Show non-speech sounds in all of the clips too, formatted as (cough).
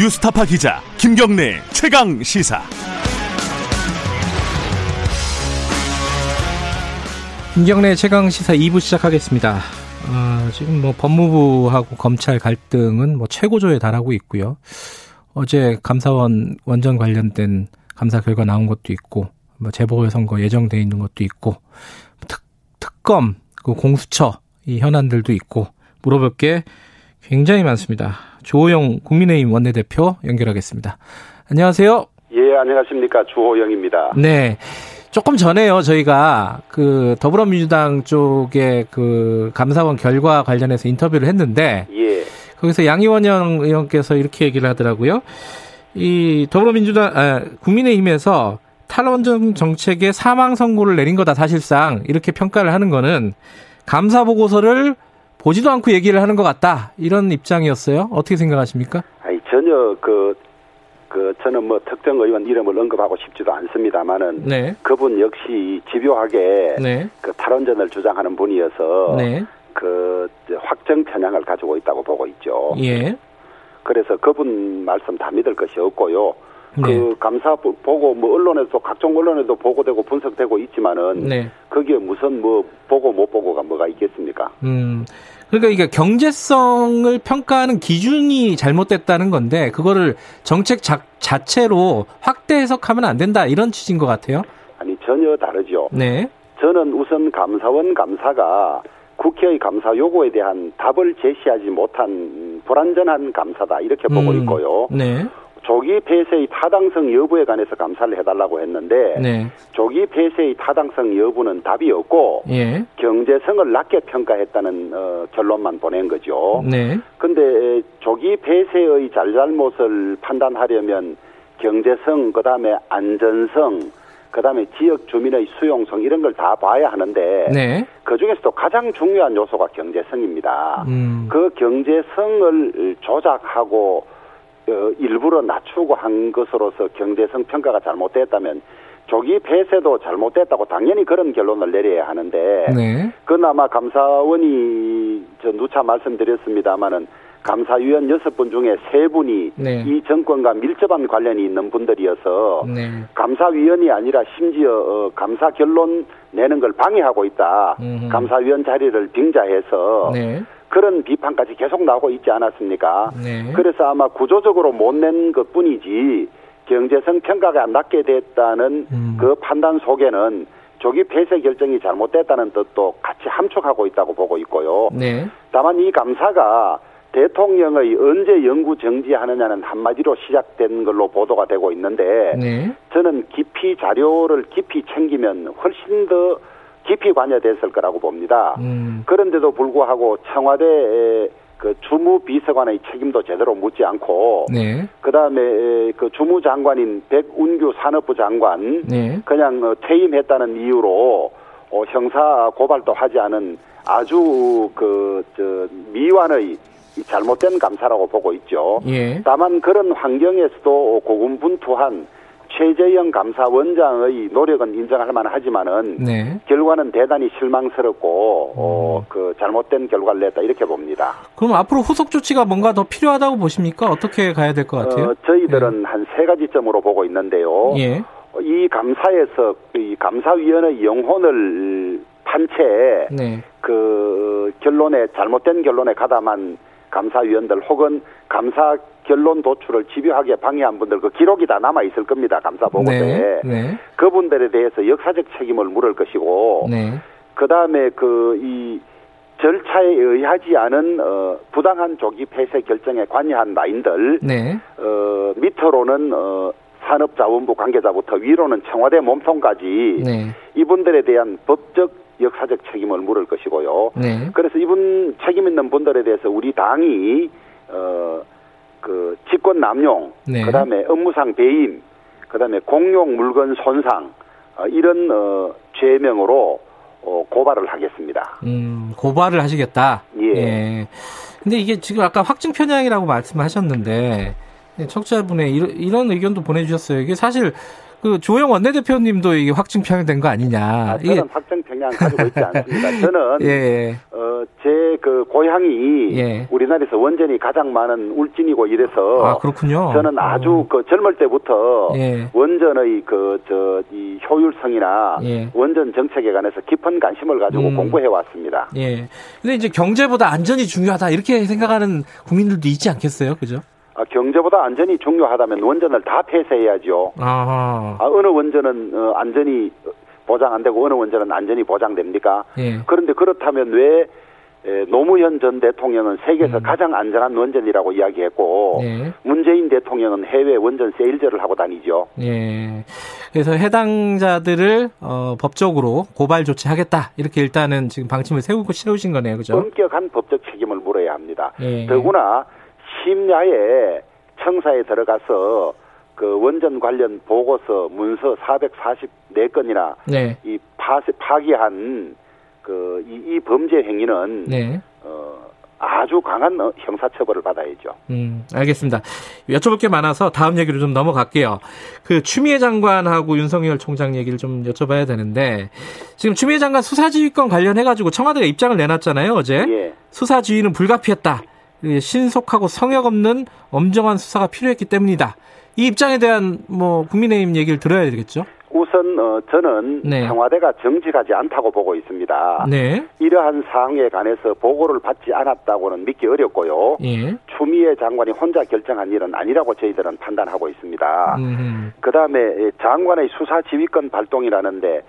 뉴스타파 기자 김경래 최강 시사. 김경래 최강 시사 2부 시작하겠습니다. 어, 지금 뭐 법무부하고 검찰 갈등은 뭐 최고조에 달하고 있고요. 어제 감사원 원전 관련된 감사 결과 나온 것도 있고, 뭐 재보궐선거 예정돼 있는 것도 있고, 특, 특검, 그 공수처 이 현안들도 있고 물어볼 게 굉장히 많습니다. 조호영 국민의힘 원내대표 연결하겠습니다. 안녕하세요. 예, 안녕하십니까. 주호영입니다. 네. 조금 전에요, 저희가 그 더불어민주당 쪽에 그 감사원 결과 관련해서 인터뷰를 했는데, 예. 거기서 양희원 의원께서 이렇게 얘기를 하더라고요. 이 더불어민주당, 아, 국민의힘에서 탈원전 정책에 사망 선고를 내린 거다 사실상 이렇게 평가를 하는 거는 감사 보고서를 보지도 않고 얘기를 하는 것 같다 이런 입장이었어요. 어떻게 생각하십니까? 아니 전혀 그, 그 저는 뭐 특정 의원 이름을 언급하고 싶지도 않습니다만은 네. 그분 역시 집요하게 네. 그 탈원전을 주장하는 분이어서 네. 그 확정 편향을 가지고 있다고 보고 있죠. 예. 그래서 그분 말씀 다 믿을 것이 없고요. 네. 그 감사 보- 보고 뭐 언론에도 각종 언론에도 보고되고 분석되고 있지만은 네. 거기에 무슨 뭐 보고 못 보고가 뭐가 있겠습니까? 음. 그러니까 이게 경제성을 평가하는 기준이 잘못됐다는 건데 그거를 정책 자, 자체로 확대 해석하면 안 된다 이런 취지인 것 같아요. 아니 전혀 다르죠. 네. 저는 우선 감사원 감사가 국회의 감사 요구에 대한 답을 제시하지 못한 불완전한 감사다 이렇게 보고 음. 있고요. 네. 조기 폐쇄의 타당성 여부에 관해서 감사를 해달라고 했는데 네. 조기 폐쇄의 타당성 여부는 답이 없고 예. 경제성을 낮게 평가했다는 어, 결론만 보낸 거죠. 네. 근데 조기 폐쇄의 잘잘못을 판단하려면 경제성, 그다음에 안전성, 그다음에 지역 주민의 수용성 이런 걸 다 봐야 하는데 네. 그 중에서도 가장 중요한 요소가 경제성입니다. 음. 그 경제성을 조작하고 어, 일부러 낮추고 한 것으로서 경제성 평가가 잘못됐다면 조기 폐쇄도 잘못됐다고 당연히 그런 결론을 내려야 하는데 네. 그나마 감사원이 저 누차 말씀드렸습니다마는 감사위원 여섯 분 중에 세 분이 네. 이 정권과 밀접한 관련이 있는 분들이어서 네. 감사위원이 아니라 심지어 어, 감사 결론 내는 걸 방해하고 있다. 음흠. 감사위원 자리를 빙자해서 네. 그런 비판까지 계속 나오고 있지 않았습니까? 네. 그래서 아마 구조적으로 못 낸 것 뿐이지 경제성 평가가 낮게 됐다는 음. 그 판단 속에는 조기 폐쇄 결정이 잘못됐다는 뜻도 같이 함축하고 있다고 보고 있고요. 네. 다만 이 감사가 대통령의 언제 영구 정지하느냐는 한마디로 시작된 걸로 보도가 되고 있는데 네. 저는 깊이 자료를 깊이 챙기면 훨씬 더 깊이 관여됐을 거라고 봅니다. 음. 그런데도 불구하고 청와대 그 주무 비서관의 책임도 제대로 묻지 않고 네. 그다음에 그 주무 장관인 백운규 산업부 장관 네. 그냥 어, 퇴임했다는 이유로 어, 형사 고발도 하지 않은 아주 그 저 미완의 이 잘못된 감사라고 보고 있죠. 예. 다만 그런 환경에서도 고군분투한 최재형 감사원장의 노력은 인정할 만하지만은 네. 결과는 대단히 실망스럽고 어, 그 잘못된 결과를 냈다 이렇게 봅니다. 그럼 앞으로 후속 조치가 뭔가 더 필요하다고 보십니까? 어떻게 가야 될 것 같아요? 어, 저희들은 한세 가지 점으로 보고 있는데요. 예. 이 감사에서 이 감사위원회 영혼을 판채 네. 그 결론에 잘못된 결론에 가담한 감사위원들 혹은 감사 결론 도출을 집요하게 방해한 분들 그 기록이 다 남아 있을 겁니다. 감사 보고서에 네. 네. 그분들에 대해서 역사적 책임을 물을 것이고 네. 그 다음에 그 이 절차에 의하지 않은 어, 부당한 조기 폐쇄 결정에 관여한 라인들 네. 어, 밑으로는 어, 산업자원부 관계자부터 위로는 청와대 몸통까지 네. 이분들에 대한 법적 역사적 책임을 물을 것이고요. 네. 그래서 이분 책임 있는 분들에 대해서 우리 당이 어 그 직권 남용, 네. 그다음에 업무상 배임, 그다음에 공용 물건 손상 어, 이런 어 죄명으로 어, 고발을 하겠습니다. 음, 고발을 하시겠다. 예. 근데 이게 지금 아까 확증 편향이라고 말씀하셨는데 청취자분의 이런, 이런 의견도 보내주셨어요. 이게 사실 그 조영 원내대표님도 이게 확증 편향된 거 아니냐. 아, 이게 저는 확정 평양 가지고 있지 않습니다. (laughs) 저는 예, 예. 어, 어, 제 그 고향이 예. 우리나라에서 원전이 가장 많은 울진이고 이래서 아, 그렇군요. 저는 아주 어. 그 젊을 때부터 예. 원전의 그 저 이 효율성이나 예. 원전 정책에 관해서 깊은 관심을 가지고 음. 공부해 왔습니다. 예. 근데 이제 경제보다 안전이 중요하다 이렇게 생각하는 국민들도 있지 않겠어요, 그죠? 아, 경제보다 안전이 중요하다면 원전을 다 폐쇄해야죠. 아하. 아, 어느 원전은 어, 안전이 보장 안 되고 어느 원전은 안전이 보장됩니까? 예. 그런데 그렇다면 왜 에, 노무현 전 대통령은 세계에서 음. 가장 안전한 원전이라고 이야기했고 예. 문재인 대통령은 해외 원전 세일즈를 하고 다니죠. 예. 그래서 해당자들을 어, 법적으로 고발 조치하겠다 이렇게 일단은 지금 방침을 세우고 세우신 거네요, 그죠? 엄격한 법적 책임을 물어야 합니다. 예. 더구나 심야에 청사에 들어가서 그 원전 관련 보고서 문서 444건이나 네. 이 파, 파기한 그, 이, 이 범죄 행위는, 네. 어, 아주 강한 어, 형사처벌을 받아야죠. 음, 알겠습니다. 여쭤볼 게 많아서 다음 얘기로 좀 넘어갈게요. 그 추미애 장관하고 윤석열 총장 얘기를 좀 여쭤봐야 되는데 지금 추미애 장관 수사지휘권 관련해가지고 청와대가 입장을 내놨잖아요, 어제. 예. 수사지휘는 불가피했다. 예, 신속하고 성역 없는 엄정한 수사가 필요했기 때문이다. 이 입장에 대한 뭐 국민의힘 얘기를 들어야 되겠죠? 우선, 어, 저는 네. 청와대가 정직하지 않다고 보고 있습니다. 네. 이러한 사항에 관해서 보고를 받지 않았다고는 믿기 어렵고요. 예. 추미애 장관이 혼자 결정한 일은 아니라고 저희들은 판단하고 있습니다. 음, 그 다음에 장관의 수사 지휘권 발동이라는데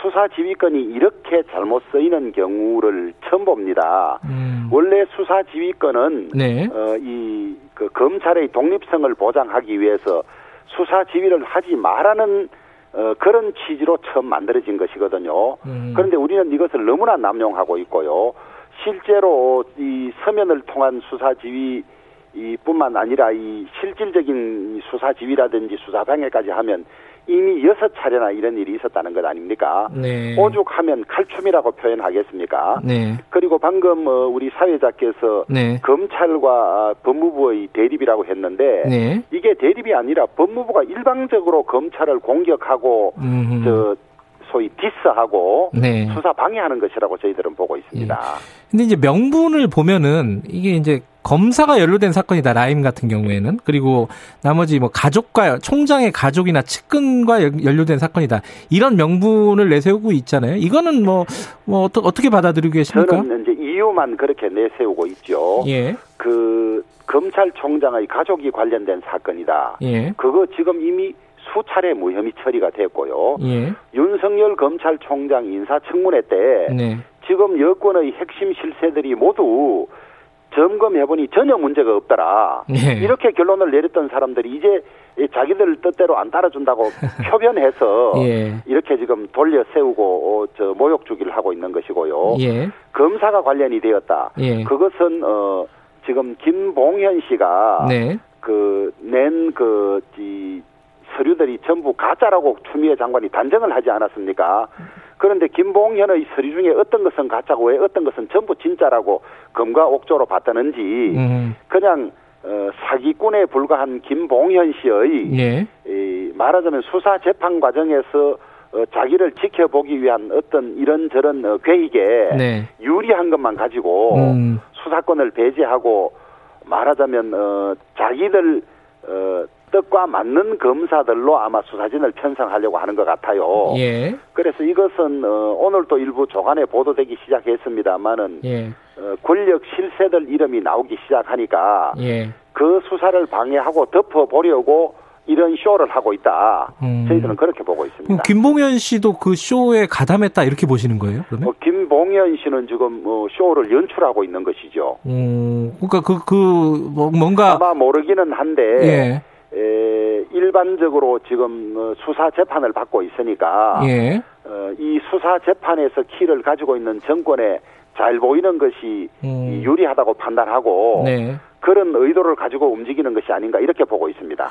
수사 지휘권이 이렇게 잘못 쓰이는 경우를 처음 봅니다. 음. 원래 수사 지휘권은 네. 어, 이, 그, 검찰의 독립성을 보장하기 위해서 수사 지휘를 하지 말라는 어, 그런 취지로 처음 만들어진 것이거든요. 음. 그런데 우리는 이것을 너무나 남용하고 있고요. 실제로 이 서면을 통한 수사 지휘 이 뿐만 아니라 이 실질적인 수사 지휘라든지 수사 방해까지 하면 이미 여섯 차례나 이런 일이 있었다는 것 아닙니까? 네. 오죽하면 칼춤이라고 표현하겠습니까? 네. 그리고 방금 어, 우리 사회자께서 네. 검찰과 법무부의 대립이라고 했는데 네. 이게 대립이 아니라 법무부가 일방적으로 검찰을 공격하고 음. 저 소위 디스하고 네. 수사 방해하는 것이라고 저희들은 보고 있습니다. 근데 이제 명분을 보면은 이게 이제 검사가 연루된 사건이다 라임 같은 경우에는 그리고 나머지 뭐 가족과 총장의 가족이나 측근과 연- 연루된 사건이다 이런 명분을 내세우고 있잖아요. 이거는 뭐, 뭐 어떠, 어떻게 받아들이고 계십니까? 저는 이제 이유만 그렇게 내세우고 있죠. 예, 그 검찰총장의 가족이 관련된 사건이다. 예, 그거 지금 이미 수차례 무혐의 처리가 됐고요. 예, 윤석열 검찰총장 인사청문회 때 네, 지금 여권의 핵심 실세들이 모두 점검해보니 전혀 문제가 없더라. 예. 이렇게 결론을 내렸던 사람들이 이제 자기들 뜻대로 안 따라준다고 (laughs) 표변해서 예. 이렇게 지금 돌려 세우고 어, 저 모욕 주기를 하고 있는 것이고요. 예, 검사가 관련이 되었다. 예. 그것은 어 지금 김봉현 씨가 네, 그낸 그이 서류들이 전부 가짜라고 추미애 장관이 단정을 하지 않았습니까? 그런데 김봉현의 서류 중에 어떤 것은 가짜고 왜 어떤 것은 전부 진짜라고 검과 옥조로 봤다는지 음, 그냥 어, 사기꾼에 불과한 김봉현 씨의 예, 이, 말하자면 수사 재판 과정에서 어, 자기를 지켜보기 위한 어떤 이런저런 어, 계획에 네, 유리한 것만 가지고 음, 수사권을 배제하고 말하자면 어, 자기들 어, 뜻과 맞는 검사들로 아마 수사진을 편성하려고 하는 것 같아요. 예, 그래서 이것은 어, 오늘 또 일부 조간에 보도되기 시작했습니다만은 예, 어, 권력 실세들 이름이 나오기 시작하니까 예. 그 수사를 방해하고 덮어보려고 이런 쇼를 하고 있다. 음. 저희들은 그렇게 보고 있습니다. 김봉현 씨도 그 쇼에 가담했다 이렇게 보시는 거예요? 그러면? 어, 김봉현 씨는 지금 어, 쇼를 연출하고 있는 것이죠. 음, 그러니까 그, 그, 뭐, 뭔가, 아마 모르기는 한데 예, 에, 일반적으로 지금 어, 수사 재판을 받고 있으니까 예, 어, 이 수사 재판에서 키를 가지고 있는 정권에 잘 보이는 것이 음. 이 유리하다고 판단하고 네. 그런 의도를 가지고 움직이는 것이 아닌가 이렇게 보고 있습니다.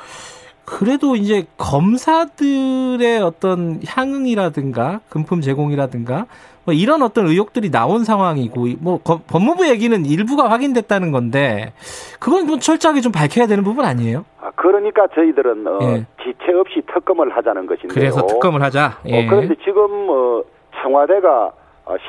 그래도 이제 검사들의 어떤 향응이라든가 금품 제공이라든가 뭐 이런 어떤 의혹들이 나온 상황이고 뭐 거- 법무부 얘기는 일부가 확인됐다는 건데 그건 좀 철저하게 좀 밝혀야 되는 부분 아니에요? 아, 그러니까 저희들은 어, 예. 지체 없이 특검을 하자는 것인데요. 그래서 특검을 하자. 예. 어, 그런데 지금 어, 청와대가 어,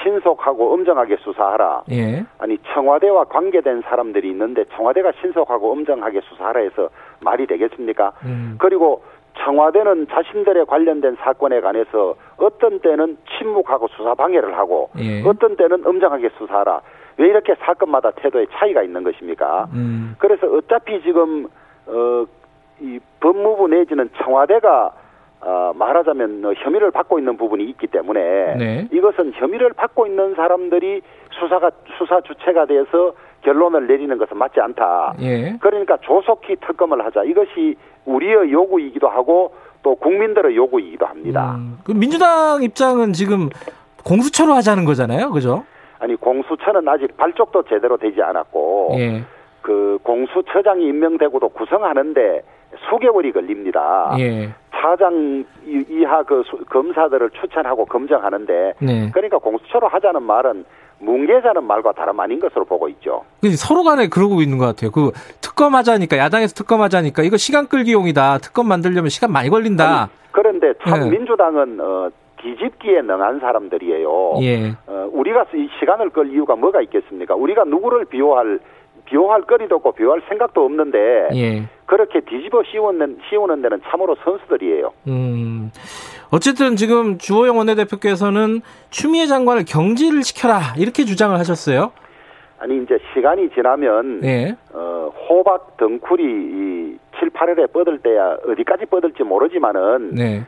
신속하고 엄정하게 수사하라. 예. 아니 청와대와 관계된 사람들이 있는데 청와대가 신속하고 엄정하게 수사하라 해서 말이 되겠습니까? 음. 그리고 청와대는 자신들의 관련된 사건에 관해서 어떤 때는 침묵하고 수사 방해를 하고 예. 어떤 때는 엄정하게 수사하라. 왜 이렇게 사건마다 태도에 차이가 있는 것입니까? 음. 그래서 어차피 지금 어, 이 법무부 내지는 청와대가 어, 말하자면 어, 혐의를 받고 있는 부분이 있기 때문에 네. 이것은 혐의를 받고 있는 사람들이 수사가 수사 주체가 돼서 결론을 내리는 것은 맞지 않다. 예. 그러니까 조속히 특검을 하자. 이것이 우리의 요구이기도 하고 또 국민들의 요구이기도 합니다. 음. 그 민주당 입장은 지금 공수처로 하자는 거잖아요. 그죠? 아니 공수처는 아직 발족도 제대로 되지 않았고 예. 그 공수처장이 임명되고도 구성하는데 수개월이 걸립니다. 예. 차장 이- 이하 그 수- 검사들을 추천하고 검증하는데 네. 그러니까 공수처로 하자는 말은 뭉개자는 말과 다름 아닌 것으로 보고 있죠. 그 서로 간에 그러고 있는 것 같아요. 그 특검 하자니까 야당에서 특검 하자니까 이거 시간 끌기용이다. 특검 만들려면 시간 많이 걸린다. 아니, 그런데 참 예. 민주당은 어, 뒤집기에 능한 사람들이에요. 예. 어, 우리가 이 시간을 끌 이유가 뭐가 있겠습니까? 우리가 누구를 비호할 비호할 거리도 없고 비호할 생각도 없는데 예. 그렇게 뒤집어 씌우는 씌우는 데는 참으로 선수들이에요. 음. 어쨌든 지금 주호영 원내대표께서는 추미애 장관을 경질을 시켜라 이렇게 주장을 하셨어요. 아니 이제 시간이 지나면 예. 어, 호박 덩쿨이 이 7, 8월에 뻗을 때야 어디까지 뻗을지 모르지만은 네.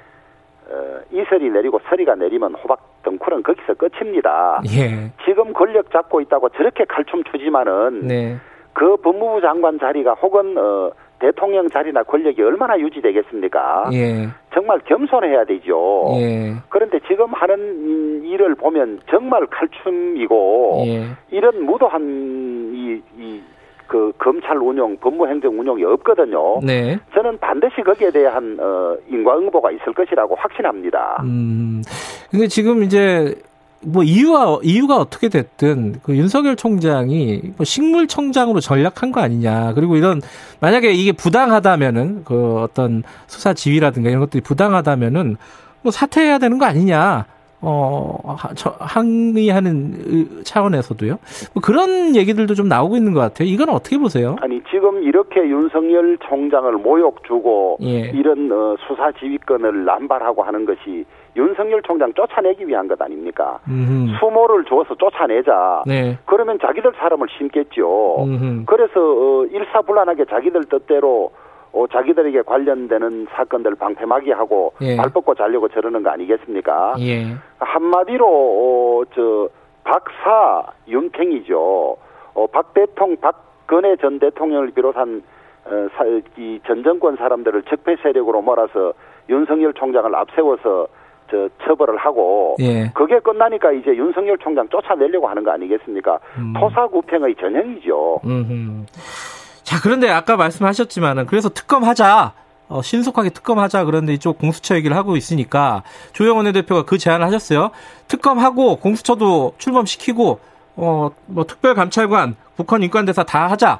어, 이슬이 내리고 서리가 내리면 호박 덩쿨은 거기서 끝입니다. 예. 지금 권력 잡고 있다고 저렇게 칼춤 추지만은 네. 그 법무부 장관 자리가 혹은 어, 대통령 자리나 권력이 얼마나 유지되겠습니까? 예. 정말 겸손해야 되죠. 예. 그런데 지금 하는 일을 보면 정말 칼춤이고 예. 이런 무도한 이, 이, 그 검찰 운영, 법무행정 운영이 없거든요. 네. 저는 반드시 거기에 대한 어, 인과응보가 있을 것이라고 확신합니다. 음. 근데 지금 이제 뭐 이유가 이유가 어떻게 됐든 그 윤석열 총장이 뭐 식물청장으로 전략한 거 아니냐. 그리고 이런 만약에 이게 부당하다면은 그 어떤 수사 지휘라든가 이런 것들이 부당하다면은 뭐 사퇴해야 되는 거 아니냐. 어, 항의하는 의- 차원에서도요. 뭐 그런 얘기들도 좀 나오고 있는 것 같아요. 이건 어떻게 보세요? 아니 지금 이렇게 윤석열 총장을 모욕 주고 예. 이런 어, 수사 지휘권을 남발하고 하는 것이 윤석열 총장 쫓아내기 위한 것 아닙니까? 음. 수모를 줘서 쫓아내자. 네. 그러면 자기들 사람을 심겠죠. 음. 그래서 어, 일사불란하게 자기들 뜻대로 어, 자기들에게 관련되는 사건들 방패막이 하고 예. 발 뻗고 자려고 저러는 거 아니겠습니까? 예. 한마디로 어, 저 박사 윤팽이죠. 어, 박 대통 박근혜 전 대통령을 비롯한 어, 사, 이전 정권 사람들을 적폐 세력으로 몰아서 윤석열 총장을 앞세워서 저 처벌을 하고 예. 그게 끝나니까 이제 윤석열 총장 쫓아내려고 하는 거 아니겠습니까? 음. 토사구팽의 전형이죠. 음. 자, 그런데 아까 말씀하셨지만은 그래서 특검하자. 어, 신속하게 특검하자. 그런데 이쪽 공수처 얘기를 하고 있으니까 조영원 원내대표가 그 제안을 하셨어요. 특검하고 공수처도 출범시키고 어, 뭐 특별감찰관, 북한 인권대사 다 하자.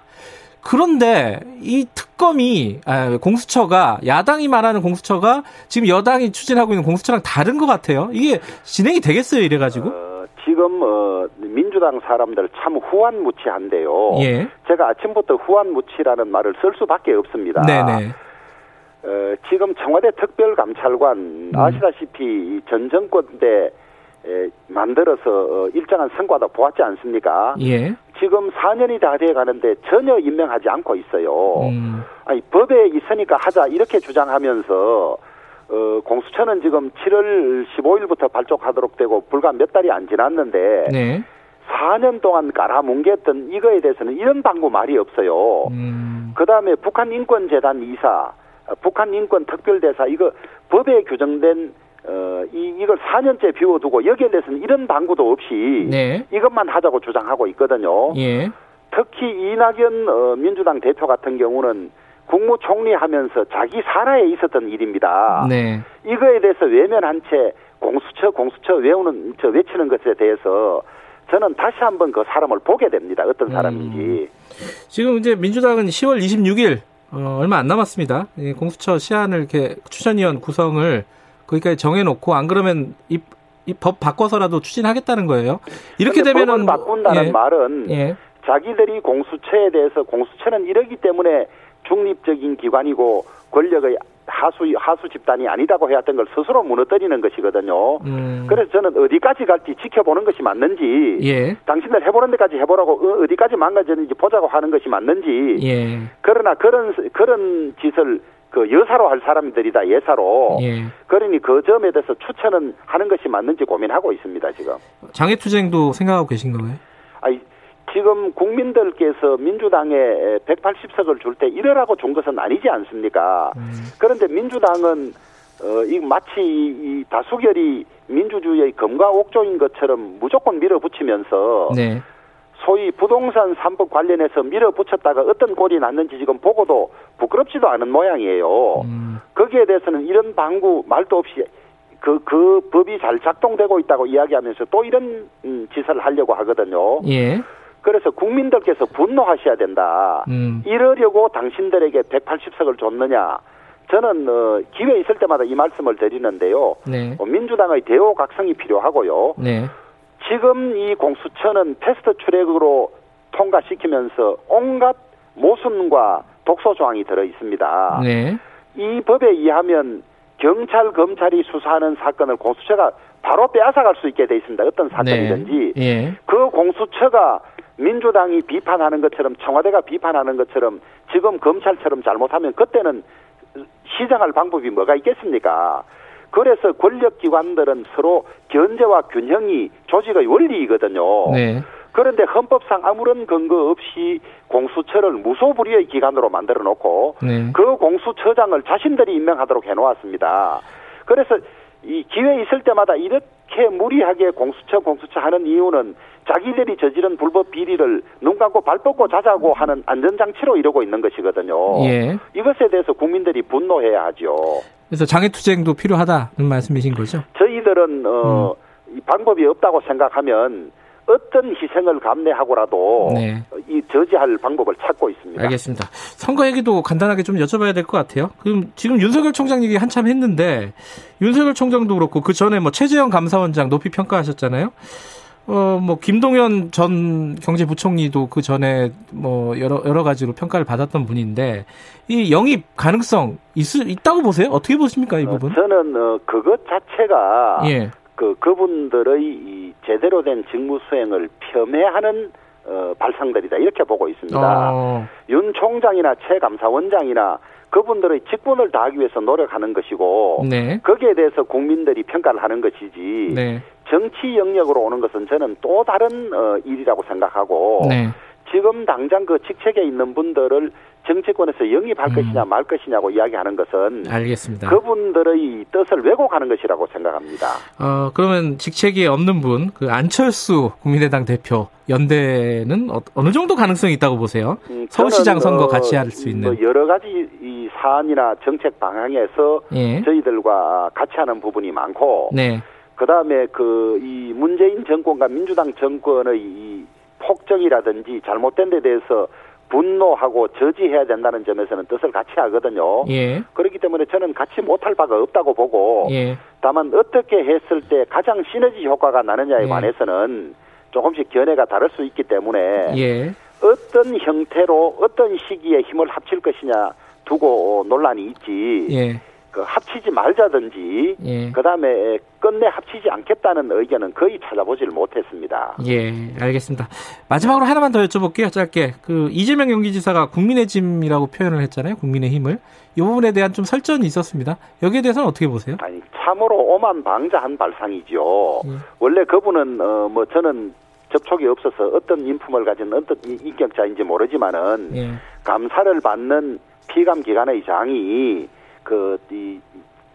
그런데 이 특검이 아, 공수처가 야당이 말하는 공수처가 지금 여당이 추진하고 있는 공수처랑 다른 것 같아요. 이게 진행이 되겠어요, 이래 가지고? 어, 지금 어, 민주당 사람들 참 후한무치한데요. 예. 제가 아침부터 후한무치라는 말을 쓸 수밖에 없습니다. 네네. 어, 지금 청와대 특별감찰관 음. 아시다시피 이전 정권 때 에, 만들어서 어, 일정한 성과도 보았지 않습니까? 예. 지금 4년이 다 돼 가는데 전혀 임명하지 않고 있어요. 음. 아니 법에 있으니까 하자 이렇게 주장하면서 어, 공수처는 지금 7월 15일부터 발족하도록 되고 불과 몇 달이 안 지났는데 네. 4년 동안 깔아뭉갰던 이거에 대해서는 이런 방구 말이 없어요. 음. 그 다음에 북한 인권재단 이사, 어, 북한 인권 특별대사 이거 법에 규정된 어, 이, 이걸 4년째 비워두고 여기에 대해서는 이런 방구도 없이 네. 이것만 하자고 주장하고 있거든요. 예. 특히 이낙연 어, 민주당 대표 같은 경우는 국무총리 하면서 자기 사라에 있었던 일입니다. 네. 이거에 대해서 외면한 채 공수처 공수처 외우는 저 외치는 것에 대해서 저는 다시 한번 그 사람을 보게 됩니다. 어떤 음. 사람인지. 지금 이제 민주당은 10월 26일 어, 얼마 안 남았습니다. 이 공수처 시안을 이렇게 추천위원 구성을 거기까지 정해놓고 안 그러면 입이법 바꿔서라도 추진하겠다는 거예요. 이렇게 되면은 법을 바꾼다는 예. 말은 예. 자기들이 공수처에 대해서 공수처는 이러기 때문에 중립적인 기관이고 권력의 하수 하수 집단이 아니다고 해왔던 걸 스스로 무너뜨리는 것이거든요. 음. 그래서 저는 어디까지 갈지 지켜보는 것이 맞는지 예. 당신들 해보는 데까지 해보라고 어, 어디까지 망가졌는지 보자고 하는 것이 맞는지 예. 그러나 그런 그런 짓을 그 여사로 할 사람들이다 예사로 예. 그러니 그 점에 대해서 추천은 하는 것이 맞는지 고민하고 있습니다 지금. 장애투쟁도 생각하고 계신 거예요? 아이, 지금 국민들께서 민주당에 180석을 줄 때 이러라고 준 것은 아니지 않습니까? 음. 그런데 민주당은 어, 이 마치 이 다수결이 민주주의의 검과 옥조인 것처럼 무조건 밀어붙이면서 네. 소위 부동산 3법 관련해서 밀어붙였다가 어떤 꼴이 났는지 지금 보고도 부끄럽지도 않은 모양이에요. 음. 거기에 대해서는 이런 방구 말도 없이 그, 그 법이 잘 작동되고 있다고 이야기하면서 또 이런 음, 짓을 하려고 하거든요. 예. 그래서 국민들께서 분노하셔야 된다. 음. 이러려고 당신들에게 180석을 줬느냐. 저는 어, 기회 있을 때마다 이 말씀을 드리는데요. 네. 어, 민주당의 대오각성이 필요하고요. 네. 지금 이 공수처는 패스트 트랙으로 통과시키면서 온갖 모순과 독소 조항이 들어 있습니다. 네. 이 법에 의하면 경찰 검찰이 수사하는 사건을 공수처가 바로 빼앗아갈 수 있게 돼 있습니다. 어떤 사건이든지 네. 예. 그 공수처가 민주당이 비판하는 것처럼 청와대가 비판하는 것처럼 지금 검찰처럼 잘못하면 그때는 시정할 방법이 뭐가 있겠습니까? 그래서 권력기관들은 서로 견제와 균형이 조직의 원리이거든요. 네. 그런데 헌법상 아무런 근거 없이 공수처를 무소불위의 기관으로 만들어 놓고 네. 그 공수처장을 자신들이 임명하도록 해 놓았습니다. 그래서 이 기회 있을 때마다 이렇게 무리하게 공수처 공수처 하는 이유는 자기들이 저지른 불법 비리를 눈 감고 발 뻗고 자자고 하는 안전장치로 이러고 있는 것이거든요. 예. 이것에 대해서 국민들이 분노해야 하죠. 그래서 장애투쟁도 필요하다는 말씀이신 거죠? 저희들은 어, 음. 이 방법이 없다고 생각하면 어떤 희생을 감내하고라도 네. 이 저지할 방법을 찾고 있습니다. 알겠습니다. 선거 얘기도 간단하게 좀 여쭤봐야 될 것 같아요. 그럼 지금 윤석열 총장 얘기 한참 했는데 윤석열 총장도 그렇고 그 전에 뭐 최재형 감사원장 높이 평가하셨잖아요. 어, 뭐, 김동연 전 경제부총리도 그 전에 뭐, 여러, 여러 가지로 평가를 받았던 분인데, 이 영입 가능성 있, 있다고 보세요? 어떻게 보십니까, 이 어, 부분? 저는 어, 그것 자체가 예. 그 그분들의 이 제대로 된 직무 수행을 폄훼하는 어, 발상들이다 이렇게 보고 있습니다. 어, 윤 총장이나 최 감사원장이나 그분들의 직분을 다하기 위해서 노력하는 것이고 네. 거기에 대해서 국민들이 평가를 하는 것이지 네. 정치 영역으로 오는 것은 저는 또 다른 어, 일이라고 생각하고 네. 지금 당장 그 직책에 있는 분들을 정치권에서 영입할 음. 것이냐 말 것이냐고 이야기하는 것은 알겠습니다. 그분들의 뜻을 왜곡하는 것이라고 생각합니다. 어, 그러면 직책이 없는 분, 그 안철수 국민의당 대표, 연대는 어, 느 정도 가능성이 있다고 보세요? 음, 서울시장 선거 어, 같이 할 수 있는. 뭐 여러 가지 이 사안이나 정책 방향에서 예. 저희들과 같이 하는 부분이 많고 네. 그다음에 그 이 문재인 정권과 민주당 정권의 이 폭정이라든지 잘못된 데 대해서 분노하고 저지해야 된다는 점에서는 뜻을 같이 하거든요. 예. 그렇기 때문에 저는 같이 못할 바가 없다고 보고 예. 다만 어떻게 했을 때 가장 시너지 효과가 나느냐에 예. 관해서는 조금씩 견해가 다를 수 있기 때문에 예. 어떤 형태로 어떤 시기에 힘을 합칠 것이냐 두고 논란이 있지 예. 그 합치지 말자든지 예. 그다음에 끝내 합치지 않겠다는 의견은 거의 찾아보질 못했습니다. 예, 알겠습니다. 마지막으로 하나만 더 여쭤볼게요. 짧게. 그 이재명 경기지사가 국민의 짐이라고 표현을 했잖아요. 국민의 힘을. 이 부분에 대한 좀 설전이 있었습니다. 여기에 대해서는 어떻게 보세요? 아니 참으로 오만 방자한 발상이죠. 예. 원래 그분은 어 뭐 저는 접촉이 없어서 어떤 인품을 가진 어떤 이- 인격자인지 모르지만은 예. 감사를 받는 피감 기관의 장이 그이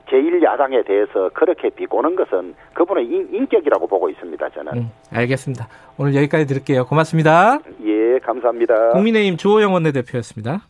제1야당에 대해서 그렇게 비꼬는 것은 그분의 인, 인격이라고 보고 있습니다. 저는 음, 알겠습니다. 오늘 여기까지 들을게요. 고맙습니다. 예 감사합니다. 국민의힘 주호영 원내대표였습니다.